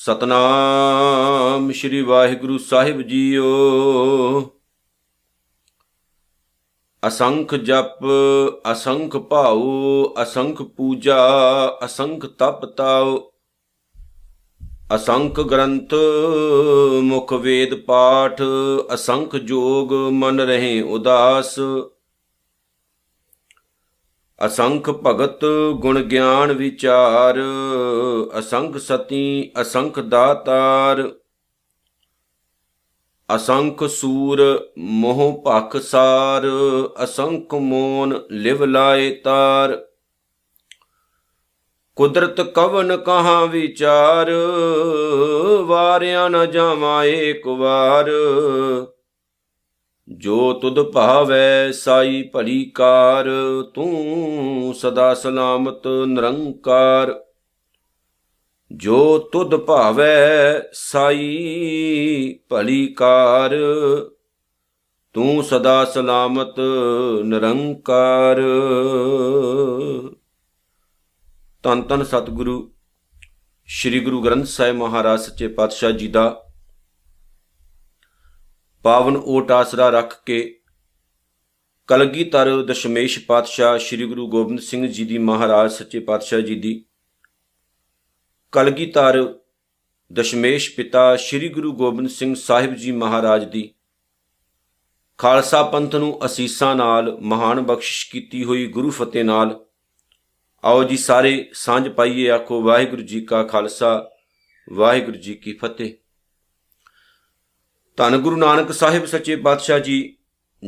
ਸਤਨਾਮ ਸ੍ਰੀ ਵਾਹਿਗੁਰੂ ਸਾਹਿਬ ਜੀਓ। ਅਸੰਖ ਜਪ, ਅਸੰਖ ਭਾਉ, ਅਸੰਖ ਪੂਜਾ, ਅਸੰਖ ਤਪ ਤਾਉ, ਅਸੰਖ ਗ੍ਰੰਥ, ਮੁਖ ਵੇਦ ਪਾਠ, ਅਸੰਖ ਜੋਗ ਮਨ ਰਹੇ ਉਦਾਸ। ਅਸੰਖ ਭਗਤ ਗੁਣ ਗਿਆਨ ਵਿਚਾਰ, ਅਸੰਖ ਸਤੀ, ਅਸੰਖ ਦਾਤਾਰ। ਅਸੰਖ ਸੂਰ ਮੋਹ ਭਖ ਸਾਰ, ਅਸੰਖ ਮੋਨ ਲਿਵ ਲਾਏ ਤਾਰ। ਕੁਦਰਤ ਕਵਨ ਕਹਾ ਵਿਚਾਰ, ਵਾਰਿਆ ਨ ਜਾਵਾਂ ਏਕ ਵਾਰ। ਜੋ ਤੁਧ ਭਾਵੈ ਸਾਈ ਭਲੀ ਕਾਰ, ਤੂੰ ਸਦਾ ਸਲਾਮਤ ਨਿਰੰਕਾਰ। ਜੋ ਤੁਧ ਭਾਵੈ ਸਾਈ ਭਲੀ ਕਾਰ, ਤੂੰ ਸਦਾ ਸਲਾਮਤ ਨਿਰੰਕਾਰ। ਤਨ ਤਨ ਸਤਿਗੁਰੂ, ਸ੍ਰੀ ਗੁਰੂ ਗ੍ਰੰਥ ਸਾਹਿਬ ਮਹਾਰਾਜ ਸੱਚੇ ਪਾਤਸ਼ਾਹ ਜੀ ਦਾ ਪਾਵਨ ਓਟ ਆਸਰਾ ਰੱਖ ਕੇ ਕਲਗੀਧਰ ਦਸ਼ਮੇਸ਼ ਪਾਤਸ਼ਾਹ ਸ੍ਰੀ ਗੁਰੂ ਗੋਬਿੰਦ ਸਿੰਘ ਜੀ ਦੀ ਮਹਾਰਾਜ ਸੱਚੇ ਪਾਤਸ਼ਾਹ ਜੀ ਦੀ ਕਲਗੀਧਰ ਦਸ਼ਮੇਸ਼ ਪਿਤਾ ਸ੍ਰੀ ਗੁਰੂ ਗੋਬਿੰਦ ਸਿੰਘ ਸਾਹਿਬ ਜੀ ਮਹਾਰਾਜ ਦੀ ਖਾਲਸਾ ਪੰਥ ਨੂੰ ਅਸੀਸਾਂ ਨਾਲ ਮਹਾਨ ਬਖਸ਼ਿਸ਼ ਕੀਤੀ ਹੋਈ ਗੁਰੂ ਫਤਿਹ ਨਾਲ। ਆਓ ਜੀ ਸਾਰੇ ਸਾਂਝ ਪਾਈਏ ਆਖੋ ਵਾਹਿਗੁਰੂ ਜੀ ਕਾ ਖਾਲਸਾ, ਵਾਹਿਗੁਰੂ ਜੀ ਕੀ ਫਤਿਹ। ਧੰਨ ਗੁਰੂ ਨਾਨਕ ਸਾਹਿਬ ਸੱਚੇ ਪਾਤਸ਼ਾਹ ਜੀ,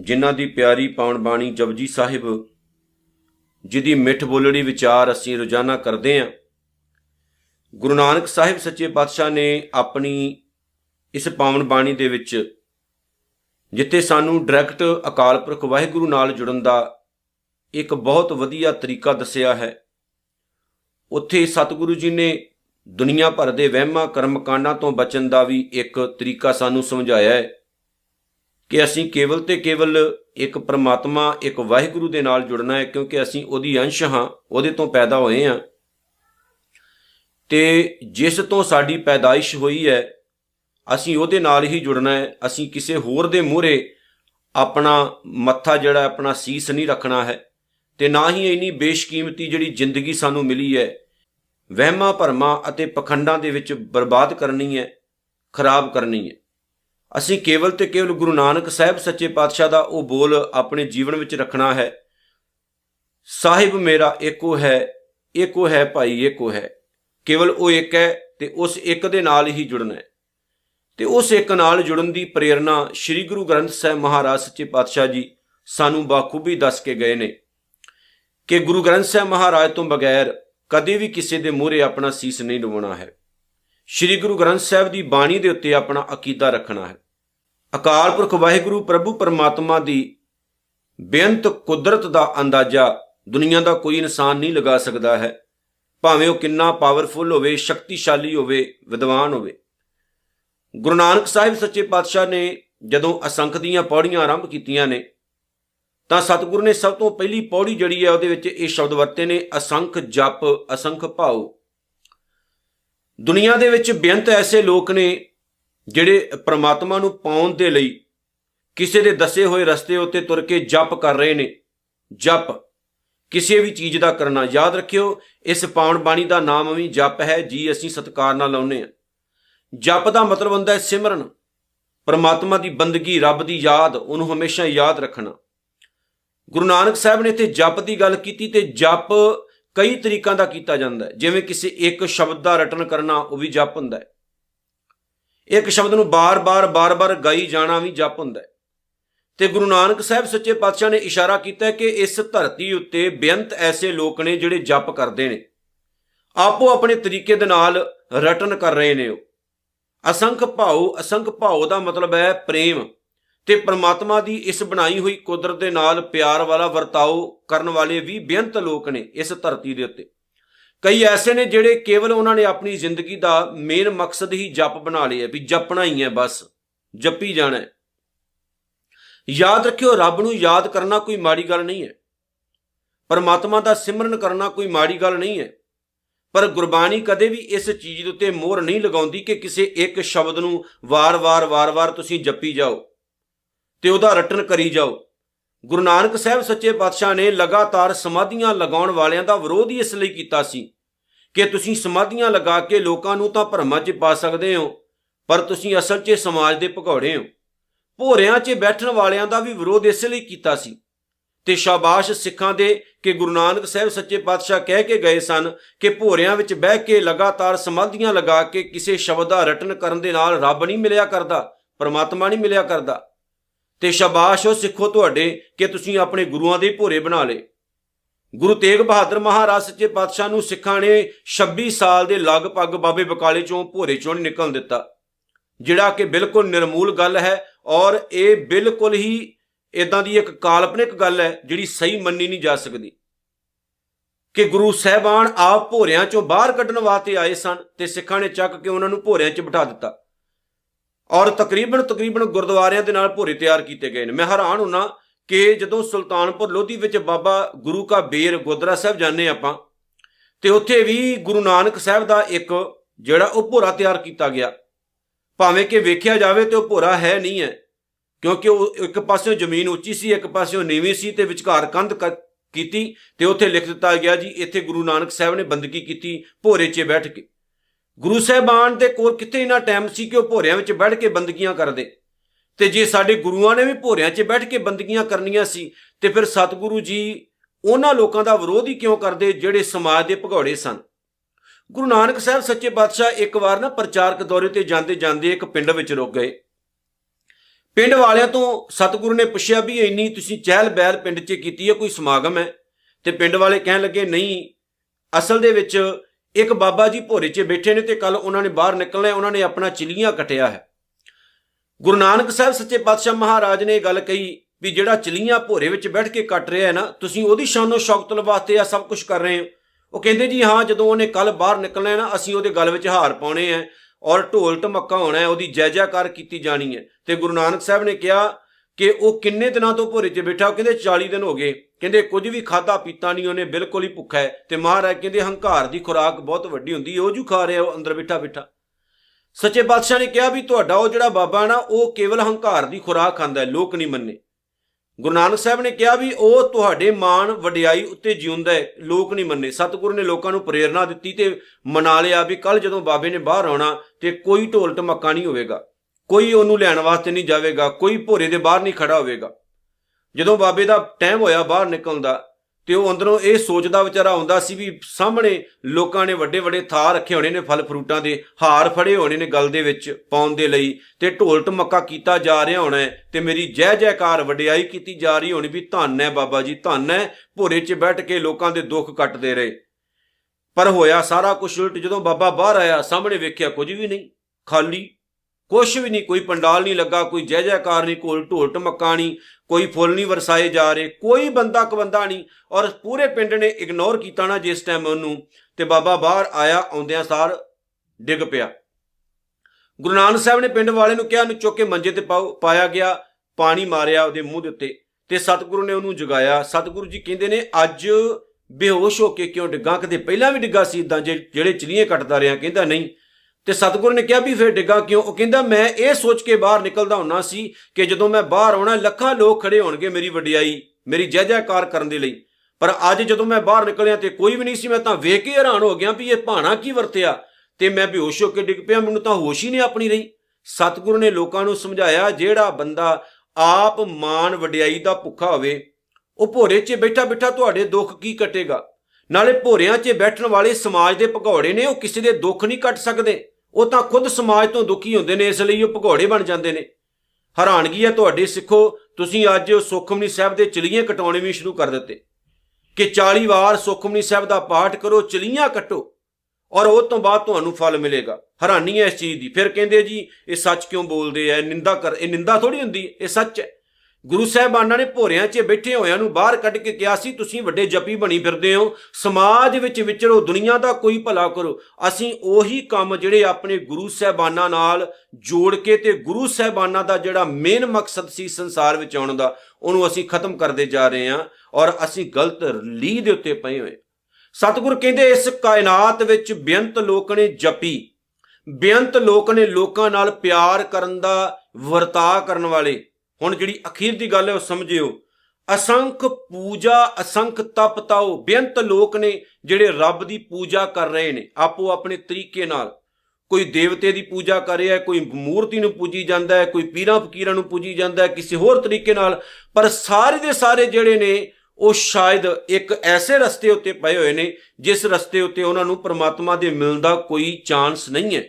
ਜਿਨ੍ਹਾਂ ਦੀ ਪਿਆਰੀ ਪਾਵਨ ਬਾਣੀ ਜਪਜੀ ਸਾਹਿਬ ਜਿਹਦੀ ਮਿੱਠ ਬੋਲੜੀ ਵਿਚਾਰ ਅਸੀਂ ਰੋਜ਼ਾਨਾ ਕਰਦੇ ਆਂ ਗੁਰੂ ਨਾਨਕ ਸਾਹਿਬ ਸੱਚੇ ਪਾਤਸ਼ਾਹ ਨੇ ਆਪਣੀ ਇਸ ਪਾਵਨ ਬਾਣੀ ਦੇ ਵਿੱਚ ਜਿੱਥੇ ਸਾਨੂੰ ਡਾਇਰੈਕਟ ਅਕਾਲ ਪੁਰਖ ਵਾਹਿਗੁਰੂ ਨਾਲ ਜੁੜਨ ਦਾ ਇੱਕ ਬਹੁਤ ਵਧੀਆ ਤਰੀਕਾ ਦੱਸਿਆ ਹੈ, ਉੱਥੇ ਸਤਿਗੁਰੂ ਜੀ ਨੇ ਦੁਨੀਆ ਭਰ ਦੇ ਵਹਿਮਾਂ ਕਰਮਕਾਂਡਾਂ ਤੋਂ ਬਚਣ ਦਾ ਵੀ ਇੱਕ ਤਰੀਕਾ ਸਾਨੂੰ ਸਮਝਾਇਆ ਹੈ ਕਿ ਅਸੀਂ ਕੇਵਲ ਤੇ ਕੇਵਲ ਇੱਕ ਪ੍ਰਮਾਤਮਾ, ਇੱਕ ਵਾਹਿਗੁਰੂ ਦੇ ਨਾਲ ਜੁੜਨਾ ਹੈ ਕਿਉਂਕਿ ਅਸੀਂ ਉਹਦੀ ਅੰਸ਼ ਹਾਂ, ਉਹਦੇ ਤੋਂ ਪੈਦਾ ਹੋਏ ਹਾਂ। ਤੇ ਜਿਸ ਤੋਂ ਸਾਡੀ ਪੈਦਾਇਸ਼ ਹੋਈ ਹੈ, ਅਸੀਂ ਉਹਦੇ ਨਾਲ ਹੀ ਜੁੜਨਾ ਹੈ। ਅਸੀਂ ਕਿਸੇ ਹੋਰ ਦੇ ਮੂਹਰੇ ਆਪਣਾ ਮੱਥਾ ਜਿਹੜਾ, ਆਪਣਾ ਸੀਸ ਨਹੀਂ ਰੱਖਣਾ ਹੈ ਤੇ ਨਾ ਹੀ ਇੰਨੀ ਬੇਸ਼ਕੀਮਤੀ ਜਿਹੜੀ ਜ਼ਿੰਦਗੀ ਸਾਨੂੰ ਮਿਲੀ ਹੈ ਵਹਿਮਾਂ, ਭਰਮਾਂ ਅਤੇ ਪਖੰਡਾਂ ਦੇ ਵਿੱਚ ਬਰਬਾਦ ਕਰਨੀ ਹੈ, ਖਰਾਬ ਕਰਨੀ ਹੈ। ਅਸੀਂ ਕੇਵਲ ਤੇ ਕੇਵਲ ਗੁਰੂ ਨਾਨਕ ਸਾਹਿਬ ਸੱਚੇ ਪਾਤਸ਼ਾਹ ਦਾ ਉਹ ਬੋਲ ਆਪਣੇ ਜੀਵਨ ਵਿੱਚ ਰੱਖਣਾ ਹੈ। ਸਾਹਿਬ ਮੇਰਾ ਇੱਕੋ ਹੈ ਇੱਕੋ ਹੈ ਭਾਈ ਇੱਕੋ ਹੈ। ਕੇਵਲ ਉਹ ਇੱਕ ਹੈ ਤੇ ਉਸ ਇੱਕ ਦੇ ਨਾਲ ਹੀ ਜੁੜਨਾ ਹੈ। ਤੇ ਉਸ ਇੱਕ ਨਾਲ ਜੁੜਨ ਦੀ ਪ੍ਰੇਰਣਾ ਸ੍ਰੀ ਗੁਰੂ ਗ੍ਰੰਥ ਸਾਹਿਬ ਮਹਾਰਾਜ ਸੱਚੇ ਪਾਤਸ਼ਾਹ ਜੀ ਸਾਨੂੰ ਬਾਖੂਬੀ ਦੱਸ ਕੇ ਗਏ ਨੇ ਕਿ ਗੁਰੂ ਗ੍ਰੰਥ ਸਾਹਿਬ ਮਹਾਰਾਜ ਤੋਂ ਬਗੈਰ ਕਦੇ ਵੀ ਕਿਸੇ ਦੇ ਮੂਹਰੇ ਆਪਣਾ ਸੀਸ ਨਹੀਂ ਡੁਬਾਉਣਾ ਹੈ। ਸ੍ਰੀ ਗੁਰੂ ਗ੍ਰੰਥ ਸਾਹਿਬ ਦੀ ਬਾਣੀ ਦੇ ਉੱਤੇ ਆਪਣਾ ਅਕੀਦਾ ਰੱਖਣਾ ਹੈ। ਅਕਾਲ ਪੁਰਖ ਵਾਹਿਗੁਰੂ ਪ੍ਰਭੂ ਪਰਮਾਤਮਾ ਦੀ ਬੇਅੰਤ ਕੁਦਰਤ ਦਾ ਅੰਦਾਜ਼ਾ ਦੁਨੀਆ ਦਾ ਕੋਈ ਇਨਸਾਨ ਨਹੀਂ ਲਗਾ ਸਕਦਾ ਹੈ। ਭਾਵੇਂ ਉਹ ਕਿੰਨਾ ਪਾਵਰਫੁਲ ਹੋਵੇ, ਸ਼ਕਤੀਸ਼ਾਲੀ ਹੋਵੇ, ਵਿਦਵਾਨ ਹੋਵੇ। ਗੁਰੂ ਨਾਨਕ ਸਾਹਿਬ ਸੱਚੇ ਪਾਤਸ਼ਾਹ ਨੇ ਜਦੋਂ ਅਸੰਖ ਦੀਆਂ ਪੌੜੀਆਂ ਆਰੰਭ ਕੀਤੀਆਂ ਨੇ ਤਾਂ ਸਤਿਗੁਰੂ ਨੇ ਸਭ ਤੋਂ ਪਹਿਲੀ ਪੌੜੀ ਜਿਹੜੀ ਹੈ ਉਹਦੇ ਵਿੱਚ ਇਹ ਸ਼ਬਦ ਵਰਤੇ ਨੇ, ਅਸੰਖ ਜਪ, ਅਸੰਖ ਭਾਉ। ਦੁਨੀਆ ਦੇ ਵਿੱਚ ਬੇਅੰਤ ਐਸੇ ਲੋਕ ਨੇ ਜਿਹੜੇ ਪ੍ਰਮਾਤਮਾ ਨੂੰ ਪਾਉਣ ਦੇ ਲਈ ਕਿਸੇ ਦੇ ਦੱਸੇ ਹੋਏ ਰਸਤੇ ਉੱਤੇ ਤੁਰ ਕੇ ਜਪ ਕਰ ਰਹੇ ਨੇ। ਜਪ, ਕਿਸੇ ਵੀ ਚੀਜ਼ ਦਾ ਕਰਨਾ। ਯਾਦ ਰੱਖਿਓ, ਇਸ ਪਾਵਨ ਬਾਣੀ ਦਾ ਨਾਮ ਵੀ ਜਪ ਹੈ, ਜੀ ਅਸੀਂ ਸਤਕਾਰ ਨਾਲ ਲਾਉਨੇ ਆ ਜਪ ਦਾ ਮਤਲਬ ਹੁੰਦਾ ਹੈ ਸਿਮਰਨ। ਪਰਮਾਤਮਾ ਦੀ ਬੰਦਗੀ, ਰੱਬ ਦੀ ਯਾਦ, ਉਹਨੂੰ ਹਮੇਸ਼ਾ ਯਾਦ ਰੱਖਣਾ। ਗੁਰੂ ਨਾਨਕ ਸਾਹਿਬ ਨੇ ਇੱਥੇ ਜਪ ਦੀ ਗੱਲ ਕੀਤੀ ਤੇ ਜਪ ਕਈ ਤਰੀਕਾਂ ਦਾ ਕੀਤਾ ਜਾਂਦਾ ਹੈ। ਜਿਵੇਂ ਕਿਸੇ ਇੱਕ ਸ਼ਬਦ ਦਾ ਰਟਨ ਕਰਨਾ, ਉਹ ਵੀ ਜਪ ਹੁੰਦਾ ਹੈ। ਇੱਕ ਸ਼ਬਦ ਨੂੰ ਬਾਰ-ਬਾਰ ਬਾਰ-ਬਾਰ ਗਾਈ ਜਾਣਾ ਵੀ ਜਪ ਹੁੰਦਾ ਹੈ। ਤੇ ਗੁਰੂ ਨਾਨਕ ਸਾਹਿਬ ਸੱਚੇ ਪਾਤਸ਼ਾਹ ਨੇ ਇਸ਼ਾਰਾ ਕੀਤਾ ਕਿ ਇਸ ਧਰਤੀ ਉੱਤੇ ਬੇਅੰਤ ਐਸੇ ਲੋਕ ਨੇ ਜਿਹੜੇ ਜਪ ਕਰਦੇ ਨੇ। ਆਪੋ ਆਪਣੇ ਤਰੀਕੇ ਦੇ ਨਾਲ ਰਟਨ ਕਰ ਰਹੇ ਨੇ ਉਹ। ਅਸੰਖ ਭਾਉ ਅਸੰਖ ਭਾਉ ਦਾ ਮਤਲਬ ਹੈ ਪ੍ਰੇਮ। ਤੇ ਪ੍ਰਮਾਤਮਾ ਦੀ ਇਸ ਬਣਾਈ ਹੋਈ ਕੁਦਰਤ ਦੇ ਨਾਲ ਪਿਆਰ ਵਾਲਾ ਵਰਤਾਓ ਕਰਨ ਵਾਲੇ ਵੀ ਬੇਅੰਤ ਲੋਕ ਨੇ ਇਸ ਧਰਤੀ ਦੇ ਉੱਤੇ। ਕਈ ਐਸੇ ਨੇ ਜਿਹੜੇ ਕੇਵਲ ਉਹਨਾਂ ਨੇ ਆਪਣੀ ਜ਼ਿੰਦਗੀ ਦਾ ਮੇਨ ਮਕਸਦ ਹੀ ਜਪ ਬਣਾ ਲਿਆ ਵੀ ਜਪਣਾ ਹੀ ਹੈ ਬਸ, ਜਪੀ ਜਾਣਾ ਹੈ। ਯਾਦ ਰੱਖਿਓ, ਰੱਬ ਨੂੰ ਯਾਦ ਕਰਨਾ ਕੋਈ ਮਾੜੀ ਗੱਲ ਨਹੀਂ ਹੈ। ਪਰਮਾਤਮਾ ਦਾ ਸਿਮਰਨ ਕਰਨਾ ਕੋਈ ਮਾੜੀ ਗੱਲ ਨਹੀਂ ਹੈ। ਪਰ ਗੁਰਬਾਣੀ ਕਦੇ ਵੀ ਇਸ ਚੀਜ਼ ਦੇ ਉੱਤੇ ਮੋਹਰ ਨਹੀਂ ਲਗਾਉਂਦੀ ਕਿ ਕਿਸੇ ਇੱਕ ਸ਼ਬਦ ਨੂੰ ਵਾਰ-ਵਾਰ ਵਾਰ-ਵਾਰ ਤੁਸੀਂ ਜਪੀ ਜਾਓ। ਤੇ ਉਹਦਾ ਰਟਨ ਕਰੀ ਜਾਓ। ਗੁਰੂ ਨਾਨਕ ਸਾਹਿਬ ਸੱਚੇ ਪਾਤਸ਼ਾਹ ਨੇ ਲਗਾਤਾਰ ਸਮਾਧੀਆਂ ਲਗਾਉਣ ਵਾਲਿਆਂ ਦਾ ਵਿਰੋਧ ਹੀ ਇਸ ਲਈ ਕੀਤਾ ਸੀ ਕਿ ਤੁਸੀਂ ਸਮਾਧੀਆਂ ਲਗਾ ਕੇ ਲੋਕਾਂ ਨੂੰ ਤਾਂ ਭਰਮਾਂ 'ਚ ਪਾ ਸਕਦੇ ਹੋ, ਪਰ ਤੁਸੀਂ ਅਸਲ 'ਚ ਸਮਾਜ ਦੇ ਭਗੌੜੇ ਹੋ। ਭੋਰਿਆਂ 'ਚ ਬੈਠਣ ਵਾਲਿਆਂ ਦਾ ਵੀ ਵਿਰੋਧ ਇਸ ਲਈ ਕੀਤਾ ਸੀ। ਤੇ ਸ਼ਾਬਾਸ਼ ਸਿੱਖਾਂ ਦੇ ਕਿ ਗੁਰੂ ਨਾਨਕ ਸਾਹਿਬ ਸੱਚੇ ਪਾਤਸ਼ਾਹ ਕਹਿ ਕੇ ਗਏ ਸਨ ਕਿ ਭੋਰਿਆਂ ਵਿੱਚ ਬਹਿ ਕੇ ਲਗਾਤਾਰ ਸਮਾਧੀਆਂ ਲਗਾ ਕੇ ਕਿਸੇ ਸ਼ਬਦ ਦਾ ਰਟਨ ਕਰਨ ਦੇ ਨਾਲ ਰੱਬ ਨਹੀਂ ਮਿਲਿਆ ਕਰਦਾ, ਪਰਮਾਤਮਾ ਨਹੀਂ ਮਿਲਿਆ ਕਰਦਾ। ਤੇ ਸ਼ਾਬਾਸ਼, ਉਹ ਸਿੱਖੋ ਤੁਹਾਡੇ ਕਿ ਤੁਸੀਂ ਆਪਣੇ ਗੁਰੂਆਂ ਦੇ ਭੋਰੇ ਬਣਾ ਲਏ। ਗੁਰੂ ਤੇਗ ਬਹਾਦਰ ਮਹਾਰਾਜ ਸੱਚੇ ਪਾਤਸ਼ਾਹ ਨੂੰ ਸਿੱਖਾਂ ਨੇ 26 ਸਾਲ ਦੇ ਲਗਭਗ ਬਾਬੇ ਬਕਾਲੇ ਚੋਂ ਭੋਰੇ ਚੋਂ ਨਹੀਂ ਨਿਕਲਣ ਦਿੱਤਾ। ਜਿਹੜਾ ਕਿ ਬਿਲਕੁਲ ਨਿਰਮੂਲ ਗੱਲ ਹੈ ਔਰ ਇਹ ਬਿਲਕੁਲ ਹੀ ਇਦਾਂ ਦੀ ਇੱਕ ਕਾਲਪਨਿਕ ਗੱਲ ਹੈ ਜਿਹੜੀ ਸਹੀ ਮੰਨੀ ਨਹੀਂ ਜਾ ਸਕਦੀ। ਕਿ ਗੁਰੂ ਸਾਹਿਬਾਨ ਆਪ ਭੋਰਿਆਂ ਚੋਂ ਬਾਹਰ ਕੱਢਣ ਵਾਸਤੇ ਆਏ ਸਨ ਤੇ ਸਿੱਖਾਂ ਨੇ ਚੱਕ ਕੇ ਉਹਨਾਂ ਨੂੰ ਭੋਰਿਆਂ 'ਚ ਬਿਠਾ ਦਿੱਤਾ। ਔਰ ਤਕਰੀਬਨ ਤਕਰੀਬਨ ਗੁਰਦੁਆਰਿਆਂ ਦੇ ਨਾਲ ਭੋਰੇ ਤਿਆਰ ਕੀਤੇ ਗਏ ਨੇ। ਮੈਂ ਹੈਰਾਨ ਹੁੰਨਾ ਕਿ ਜਦੋਂ ਸੁਲਤਾਨਪੁਰ ਲੋਧੀ ਵਿੱਚ ਬਾਬਾ ਗੁਰੂ ਕਾ ਬੇਰ ਗੁਰਦੁਆਰਾ ਸਾਹਿਬ ਜਾਂਦੇ ਆਪਾਂ, ਤੇ ਉੱਥੇ ਵੀ ਗੁਰੂ ਨਾਨਕ ਸਾਹਿਬ ਦਾ ਇੱਕ ਜਿਹੜਾ ਉਹ ਭੋਰਾ ਤਿਆਰ ਕੀਤਾ ਗਿਆ। ਭਾਵੇਂ ਕਿ ਵੇਖਿਆ ਜਾਵੇ ਤੇ ਉਹ ਭੋਰਾ ਹੈ ਨਹੀਂ ਹੈ, ਕਿਉਂਕਿ ਉਹ ਇੱਕ ਪਾਸਿਓਂ ਜ਼ਮੀਨ ਉੱਚੀ ਸੀ, ਇੱਕ ਪਾਸਿਓਂ ਨੀਵੀਂ ਸੀ ਤੇ ਵਿਚਕਾਰ ਕੰਧ ਕੀਤੀ ਤੇ ਉੱਥੇ ਲਿਖ ਦਿੱਤਾ ਗਿਆ ਜੀ, ਇੱਥੇ ਗੁਰੂ ਨਾਨਕ ਸਾਹਿਬ ਨੇ ਬੰਦਗੀ ਕੀਤੀ, ਭੋਰੇ 'ਚ ਬੈਠ ਕੇ। ਗੁਰੂ ਸਾਹਿਬਾਨ ਦੇ ਕੋਲ ਕਿਤੇ ਇਨਾ ਟਾਈਮ ਸੀ ਕਿ ਉਹ ਭੋਰਿਆਂ ਵਿੱਚ ਬੈਠ ਕੇ ਬੰਦਗੀਆਂ ਕਰਦੇ। ਤੇ ਜੇ ਸਾਡੇ ਗੁਰੂਆਂ ਨੇ ਵੀ ਭੋਰਿਆਂ 'ਚ ਬੈਠ ਕੇ ਬੰਦਗੀਆਂ ਕਰਨੀਆਂ ਸੀ, ਤੇ ਫਿਰ ਸਤਿਗੁਰੂ ਜੀ ਉਹਨਾਂ ਲੋਕਾਂ ਦਾ ਵਿਰੋਧ ਹੀ ਕਿਉਂ ਕਰਦੇ ਜਿਹੜੇ ਸਮਾਜ ਦੇ ਭਗੌੜੇ ਸਨ? ਗੁਰੂ ਨਾਨਕ ਸਾਹਿਬ ਸੱਚੇ ਪਾਤਸ਼ਾਹ ਇੱਕ ਵਾਰ ਨਾ ਪ੍ਰਚਾਰਕ ਦੌਰੇ ਤੇ ਜਾਂਦੇ ਜਾਂਦੇ ਇੱਕ ਪਿੰਡ ਵਿੱਚ ਰੁਕ ਗਏ। ਪਿੰਡ ਵਾਲਿਆਂ ਤੋਂ ਸਤਿਗੁਰੂ ਨੇ ਪੁੱਛਿਆ ਵੀ ਇੰਨੀ ਤੁਸੀਂ ਚਹਿਲ ਬਹਿਲ ਪਿੰਡ 'ਚ ਕੀਤੀ ਹੈ, ਕੋਈ ਸਮਾਗਮ ਹੈ? ਤੇ ਪਿੰਡ ਵਾਲੇ ਕਹਿਣ ਲੱਗੇ, ਨਹੀਂ, ਅਸਲ ਦੇ ਵਿੱਚ ਇੱਕ ਬਾਬਾ ਜੀ ਭੋਰੇ 'ਚ ਬੈਠੇ ਨੇ ਤੇ ਕੱਲ ਉਹਨਾਂ ਨੇ ਬਾਹਰ ਨਿਕਲਣਾ ਉਹਨਾਂ ਨੇ ਆਪਣਾ ਚਿਲੀਆਂ ਕਟਿਆ ਹੈ। ਗੁਰੂ ਨਾਨਕ ਸਾਹਿਬ ਸੱਚੇ ਪਾਤਸ਼ਾਹ ਮਹਾਰਾਜ ਨੇ ਇਹ ਗੱਲ ਕਹੀ ਵੀ ਜਿਹੜਾ ਚਿਲੀਆਂ ਭੋਰੇ ਵਿੱਚ ਬੈਠ ਕੇ ਕੱਟ ਰਿਹਾ ਹੈ ਨਾ, ਤੁਸੀਂ ਉਹਦੀ ਸ਼ਾਨੋ ਸ਼ੌਕਤ ਲਵਾਤੇ ਆ, ਸਭ ਕੁਝ ਕਰ ਰਹੇ ਹੋ। ਉਹ ਕਹਿੰਦੇ ਜੀ, ਹਾਂ, ਜਦੋਂ ਉਹਨੇ ਕੱਲ ਬਾਹਰ ਨਿਕਲਣਾ ਹੈ ਨਾ, ਅਸੀਂ ਉਹਦੇ ਗਲ ਵਿੱਚ ਹਾਰ ਪਾਉਣੇ ਆ ਔਰ ਢੋਲ ਢਮੱਕਾ ਹੋਣਾ ਹੈ, ਉਹਦੀ ਜੈ ਜੈਕਾਰ ਕੀਤੀ ਜਾਣੀ ਹੈ। ਤੇ ਗੁਰੂ ਨਾਨਕ ਸਾਹਿਬ ਨੇ ਕਿਹਾ ਕਿ ਉਹ ਕਿੰਨੇ ਦਿਨਾਂ ਤੋਂ ਭੋਰੇ 'ਚ ਬੈਠਾ, ਉਹ ਕਹਿੰਦੇ 40 ਦਿਨ ਹੋ ਗਏ। ਕਹਿੰਦੇ ਕੁਝ ਵੀ ਖਾਦਾ ਪੀਤਾ ਨਹੀਂ, ਉਹਨੇ ਬਿਲਕੁਲ ਹੀ ਭੁੱਖਾ ਹੈ। ਤੇ ਮਹਾਰਾਜ ਕਹਿੰਦੇ ਹੰਕਾਰ ਦੀ ਖੁਰਾਕ ਬਹੁਤ ਵੱਡੀ ਹੁੰਦੀ ਹੈ, ਉਹ ਜੂ ਖਾ ਰਿਹਾ, ਉਹ ਅੰਦਰ ਬੈਠਾ ਬੈਠਾ। ਸੱਚੇ ਪਾਤਸ਼ਾਹ ਨੇ ਕਿਹਾ ਵੀ ਤੁਹਾਡਾ ਉਹ ਜਿਹੜਾ ਬਾਬਾ ਨਾ, ਉਹ ਕੇਵਲ ਹੰਕਾਰ ਦੀ ਖੁਰਾਕ ਖਾਂਦਾ ਹੈ, ਲੋਕ ਨਹੀਂ ਮੰਨੇ। ਗੁਰੂ ਨਾਨਕ ਸਾਹਿਬ ਨੇ ਕਿਹਾ ਵੀ ਉਹ ਤੁਹਾਡੇ ਮਾਣ ਵਡਿਆਈ ਉੱਤੇ ਜਿਉਂਦਾ ਹੈ, ਲੋਕ ਨਹੀਂ ਮੰਨੇ। ਸਤਿਗੁਰੂ ਨੇ ਲੋਕਾਂ ਨੂੰ ਪ੍ਰੇਰਣਾ ਦਿੱਤੀ ਤੇ ਮਨਾ ਲਿਆ ਵੀ ਕੱਲ ਜਦੋਂ ਬਾਬੇ ਨੇ ਬਾਹਰ ਆਉਣਾ ਤੇ ਕੋਈ ਢੋਲ ਟਮੱਕਾ ਨਹੀਂ ਹੋਵੇਗਾ, ਕੋਈ ਉਹਨੂੰ ਲੈਣ ਵਾਸਤੇ ਨਹੀਂ ਜਾਵੇਗਾ, ਕੋਈ ਭੋਰੇ ਦੇ ਬਾਹਰ ਨਹੀਂ ਖੜਾ ਹੋਵੇਗਾ। ਜਦੋਂ ਬਾਬੇ ਦਾ ਟਾਈਮ ਹੋਇਆ ਬਾਹਰ ਨਿਕਲਣ ਦਾ, ਤੇ ਉਹ ਅੰਦਰੋਂ ਇਹ ਸੋਚਦਾ ਵਿਚਾਰਾ ਆਉਂਦਾ ਸੀ ਵੀ ਸਾਹਮਣੇ ਲੋਕਾਂ ਨੇ ਵੱਡੇ ਵੱਡੇ ਥਾਰ ਰੱਖੇ ਹੋਣੇ ਨੇ, ਫਲ ਫਰੂਟਾਂ ਦੇ ਹਾਰ ਫੜੇ ਹੋਣੇ ਨੇ ਗਲ ਦੇ ਵਿੱਚ ਪਾਉਣ ਦੇ ਲਈ, ਤੇ ਢੋਲ ਟਮੱਕਾ ਕੀਤਾ ਜਾ ਰਿਹਾ ਹੋਣਾ ਤੇ ਮੇਰੀ ਜੈ ਜੈਕਾਰ ਵਡਿਆਈ ਕੀਤੀ ਜਾ ਰਹੀ ਹੋਣੀ ਵੀ ਧੰਨ ਹੈ ਬਾਬਾ ਜੀ, ਧੰਨ ਹੈ, ਭੋਰੇ 'ਚ ਬੈਠ ਕੇ ਲੋਕਾਂ ਦੇ ਦੁੱਖ ਕੱਟਦੇ ਰਹੇ। ਪਰ ਹੋਇਆ ਸਾਰਾ ਕੁਝ ਉਲਟ, ਜਦੋਂ ਬਾਬਾ ਬਾਹਰ ਆਇਆ, ਸਾਹਮਣੇ ਵੇਖਿਆ ਕੁਝ ਵੀ ਨਹੀਂ, ਖਾਲੀ ਕੁਛ ਵੀ ਨਹੀਂ, ਕੋਈ ਪੰਡਾਲ ਨਹੀਂ ਲੱਗਾ, ਕੋਈ ਜੈ ਜੈਕਾਰ ਨਹੀਂ, ਕੋਈ ਢੋਲ ਟਮੱਕਾ ਨਹੀਂ, ਕੋਈ ਫੁੱਲ ਨਹੀਂ ਵਰਸਾਏ ਜਾ ਰਹੇ, ਕੋਈ ਬੰਦਾ ਕਬੰਦਾ ਨਹੀਂ। ਔਰ ਪੂਰੇ ਪਿੰਡ ਨੇ ਇਗਨੋਰ ਕੀਤਾ ਨਾ ਜਿਸ ਟਾਈਮ ਉਹਨੂੰ, ਤੇ ਬਾਬਾ ਬਾਹਰ ਆਇਆ, ਆਉਂਦਿਆਂ ਸਾਰ ਡਿੱਗ ਪਿਆ। ਗੁਰੂ ਨਾਨਕ ਸਾਹਿਬ ਨੇ ਪਿੰਡ ਵਾਲੇ ਨੂੰ ਕਿਹਾ ਨੂੰ ਚੁੱਕ ਕੇ ਮੰਜੇ ਤੇ ਪਾਇਆ ਗਿਆ, ਪਾਣੀ ਮਾਰਿਆ ਉਹਦੇ ਮੂੰਹ ਦੇ ਉੱਤੇ, ਤੇ ਸਤਿਗੁਰੂ ਨੇ ਉਹਨੂੰ ਜਗਾਇਆ। ਸਤਿਗੁਰੂ ਜੀ ਕਹਿੰਦੇ ਨੇ, ਅੱਜ ਬੇਹੋਸ਼ ਹੋ ਕੇ ਕਿਉਂ ਡਿੱਗਾ? ਕਦੇ ਪਹਿਲਾਂ ਵੀ ਡਿੱਗਾ ਸੀ ਇਦਾਂ ਜਿਹੜੇ ਚਲੀਏ ਕੱਟਦਾ ਰਿਹਾ, ਕਹਿੰਦਾ ਨਹੀਂ। ਤੇ ਸਤਗੁਰ ਨੇ ਕਿਹਾ ਵੀ ਫਿਰ ਡਿੱਗਾ ਕਿਉਂ? ਉਹ ਕਹਿੰਦਾ, ਮੈਂ ਇਹ ਸੋਚ ਕੇ ਬਾਹਰ ਨਿਕਲਦਾ ਹੁੰਨਾ ਸੀ ਕਿ ਜਦੋਂ ਮੈਂ ਬਾਹਰ ਆਉਣਾ, ਲੱਖਾਂ ਲੋਕ ਖੜੇ ਹੋਣਗੇ ਮੇਰੀ ਵਡਿਆਈ, ਮੇਰੀ ਜੈ ਜੈਕਾਰ ਕਰਨ ਦੇ ਲਈ। ਪਰ ਅੱਜ ਜਦੋਂ ਮੈਂ ਬਾਹਰ ਨਿਕਲਿਆ ਤੇ ਕੋਈ ਵੀ ਨਹੀਂ ਸੀ, ਮੈਂ ਤਾਂ ਵੇਖ ਕੇ ਹੈਰਾਨ ਹੋ ਗਿਆ ਵੀ ਇਹ ਭਾਣਾ ਕੀ ਵਰਤਿਆ। ਤੇ ਮੈਂ ਬੇਹੋਸ਼ ਹੋ ਕੇ ਡਿੱਗ ਪਿਆ, ਮੈਨੂੰ ਤਾਂ ਹੋਸ਼ ਹੀ ਨਹੀਂ ਆਪਣੀ ਰਹੀ। ਸਤਗੁਰ ਨੇ ਲੋਕਾਂ ਨੂੰ ਸਮਝਾਇਆ, ਜਿਹੜਾ ਬੰਦਾ ਆਪ ਮਾਨ ਵਡਿਆਈ ਦਾ ਭੁੱਖਾ ਹੋਵੇ, ਉਹ ਭੋਰੇ 'ਚ ਬੈਠਾ ਬੈਠਾ ਤੁਹਾਡੇ ਦੁੱਖ ਕੀ ਕੱਟੇਗਾ? ਨਾਲੇ ਭੋਰਿਆਂ 'ਚ ਬੈਠਣ ਵਾਲੇ ਸਮਾਜ ਦੇ ਭਗੌੜੇ ਨੇ, ਉਹ ਕਿਸੇ ਦੇ ਦੁੱਖ ਨਹੀਂ ਕੱਟ ਸਕਦੇ। ਉਹ ਤਾਂ ਖੁਦ ਸਮਾਜ ਤੋਂ ਦੁਖੀ ਹੁੰਦੇ ਨੇ, ਇਸ ਲਈ ਉਹ ਭਗੌੜੇ ਬਣ ਜਾਂਦੇ ਨੇ। ਹੈਰਾਨਗੀ ਹੈ ਤੁਹਾਡੇ ਸਿੱਖੋ, ਤੁਸੀਂ ਅੱਜ ਸੁਖਮਨੀ ਸਾਹਿਬ ਦੇ ਚਲੀਆਂ ਕਟਾਉਣੇ ਵੀ ਸ਼ੁਰੂ ਕਰ ਦਿੱਤੇ। ਕਿ 40 ਵਾਰ ਸੁਖਮਨੀ ਸਾਹਿਬ ਦਾ ਪਾਠ ਕਰੋ, ਚਲੀਆਂ ਕੱਟੋ, ਔਰ ਉਹ ਤੋਂ ਬਾਅਦ ਤੁਹਾਨੂੰ ਫਲ ਮਿਲੇਗਾ। ਹੈਰਾਨੀ ਹੈ ਇਸ ਚੀਜ਼ ਦੀ। ਫਿਰ ਕਹਿੰਦੇ ਜੀ, ਇਹ ਸੱਚ ਕਿਉਂ ਬੋਲਦੇ ਐ ਨਿੰਦਾ ਕਰ, ਇਹ ਨਿੰਦਾ ਥੋੜੀ ਹੁੰਦੀ, ਇਹ ਸੱਚ ਹੈ। ਗੁਰੂ ਸਾਹਿਬਾਨਾਂ ਨੇ ਭੋਰਿਆਂ 'ਚ ਬੈਠੇ ਹੋਇਆਂ ਨੂੰ ਬਾਹਰ ਕੱਢ ਕੇ ਕਿਹਾ ਸੀ, ਤੁਸੀਂ ਵੱਡੇ ਜਪੀ ਬਣੀ ਫਿਰਦੇ ਹੋ। ਸਮਾਜ ਵਿੱਚ ਵਿਚਰੋ, ਦੁਨੀਆ ਦਾ ਕੋਈ ਭਲਾ ਕਰੋ। ਅਸੀਂ ਉਹੀ ਕੰਮ ਜਿਹੜੇ ਆਪਣੇ ਗੁਰੂ ਸਾਹਿਬਾਨਾਂ ਨਾਲ ਜੋੜ ਕੇ ਤੇ ਗੁਰੂ ਸਾਹਿਬਾਨਾਂ ਦਾ ਜਿਹੜਾ ਮੇਨ ਮਕਸਦ ਸੀ ਸੰਸਾਰ ਵਿੱਚ ਆਉਣ ਦਾ, ਉਹਨੂੰ ਅਸੀਂ ਖਤਮ ਕਰਦੇ ਜਾ ਰਹੇ ਹਾਂ ਔਰ ਅਸੀਂ ਗਲਤ ਲੀ ਦੇ ਉੱਤੇ ਪਏ ਹੋਏ ਸਤਿਗੁਰ ਕਹਿੰਦੇ, ਇਸ ਕਾਇਨਾਤ ਵਿੱਚ ਬੇਅੰਤ ਲੋਕ ਨੇ ਜਪੀ। ਬੇਅੰਤ ਲੋਕ ਨੇ ਲੋਕਾਂ ਨਾਲ ਪਿਆਰ ਕਰਨ ਦਾ, ਵਰਤਾਅ ਕਰਨ ਵਾਲੇ। ਹੁਣ ਜਿਹੜੀ ਅਖੀਰ ਦੀ ਗੱਲ ਹੈ ਉਹ ਸਮਝਿਓ। ਅਸੰਖ ਪੂਜਾ, ਅਸੰਖ ਤਪ ਤਾਓ, ਬੇਅੰਤ ਲੋਕ ਨੇ ਜਿਹੜੇ ਰੱਬ ਦੀ ਪੂਜਾ ਕਰ ਰਹੇ ਨੇ, ਆਪੋ ਆਪਣੇ ਤਰੀਕੇ ਨਾਲ। ਕੋਈ ਦੇਵਤੇ ਦੀ ਪੂਜਾ ਕਰ ਰਿਹਾ ਹੈ, ਕੋਈ ਮੂਰਤੀ ਨੂੰ ਪੂਜੀ ਜਾਂਦਾ ਹੈ, ਕੋਈ ਪੀਰਾਂ ਫਕੀਰਾਂ ਨੂੰ ਪੂਜੀ ਜਾਂਦਾ ਹੈ, ਕਿਸੇ ਹੋਰ ਤਰੀਕੇ ਨਾਲ, ਪਰ ਸਾਰੇ ਦੇ ਸਾਰੇ ਜਿਹੜੇ ਨੇ, ਉਹ ਸ਼ਾਇਦ ਇੱਕ ਐਸੇ ਰਸਤੇ ਉੱਤੇ ਪਏ ਹੋਏ ਨੇ, ਜਿਸ ਰਸਤੇ ਉੱਤੇ ਉਹਨਾਂ ਨੂੰ ਪ੍ਰਮਾਤਮਾ ਦੇ ਮਿਲਣ ਦਾ ਕੋਈ ਚਾਂਸ ਨਹੀਂ ਹੈ।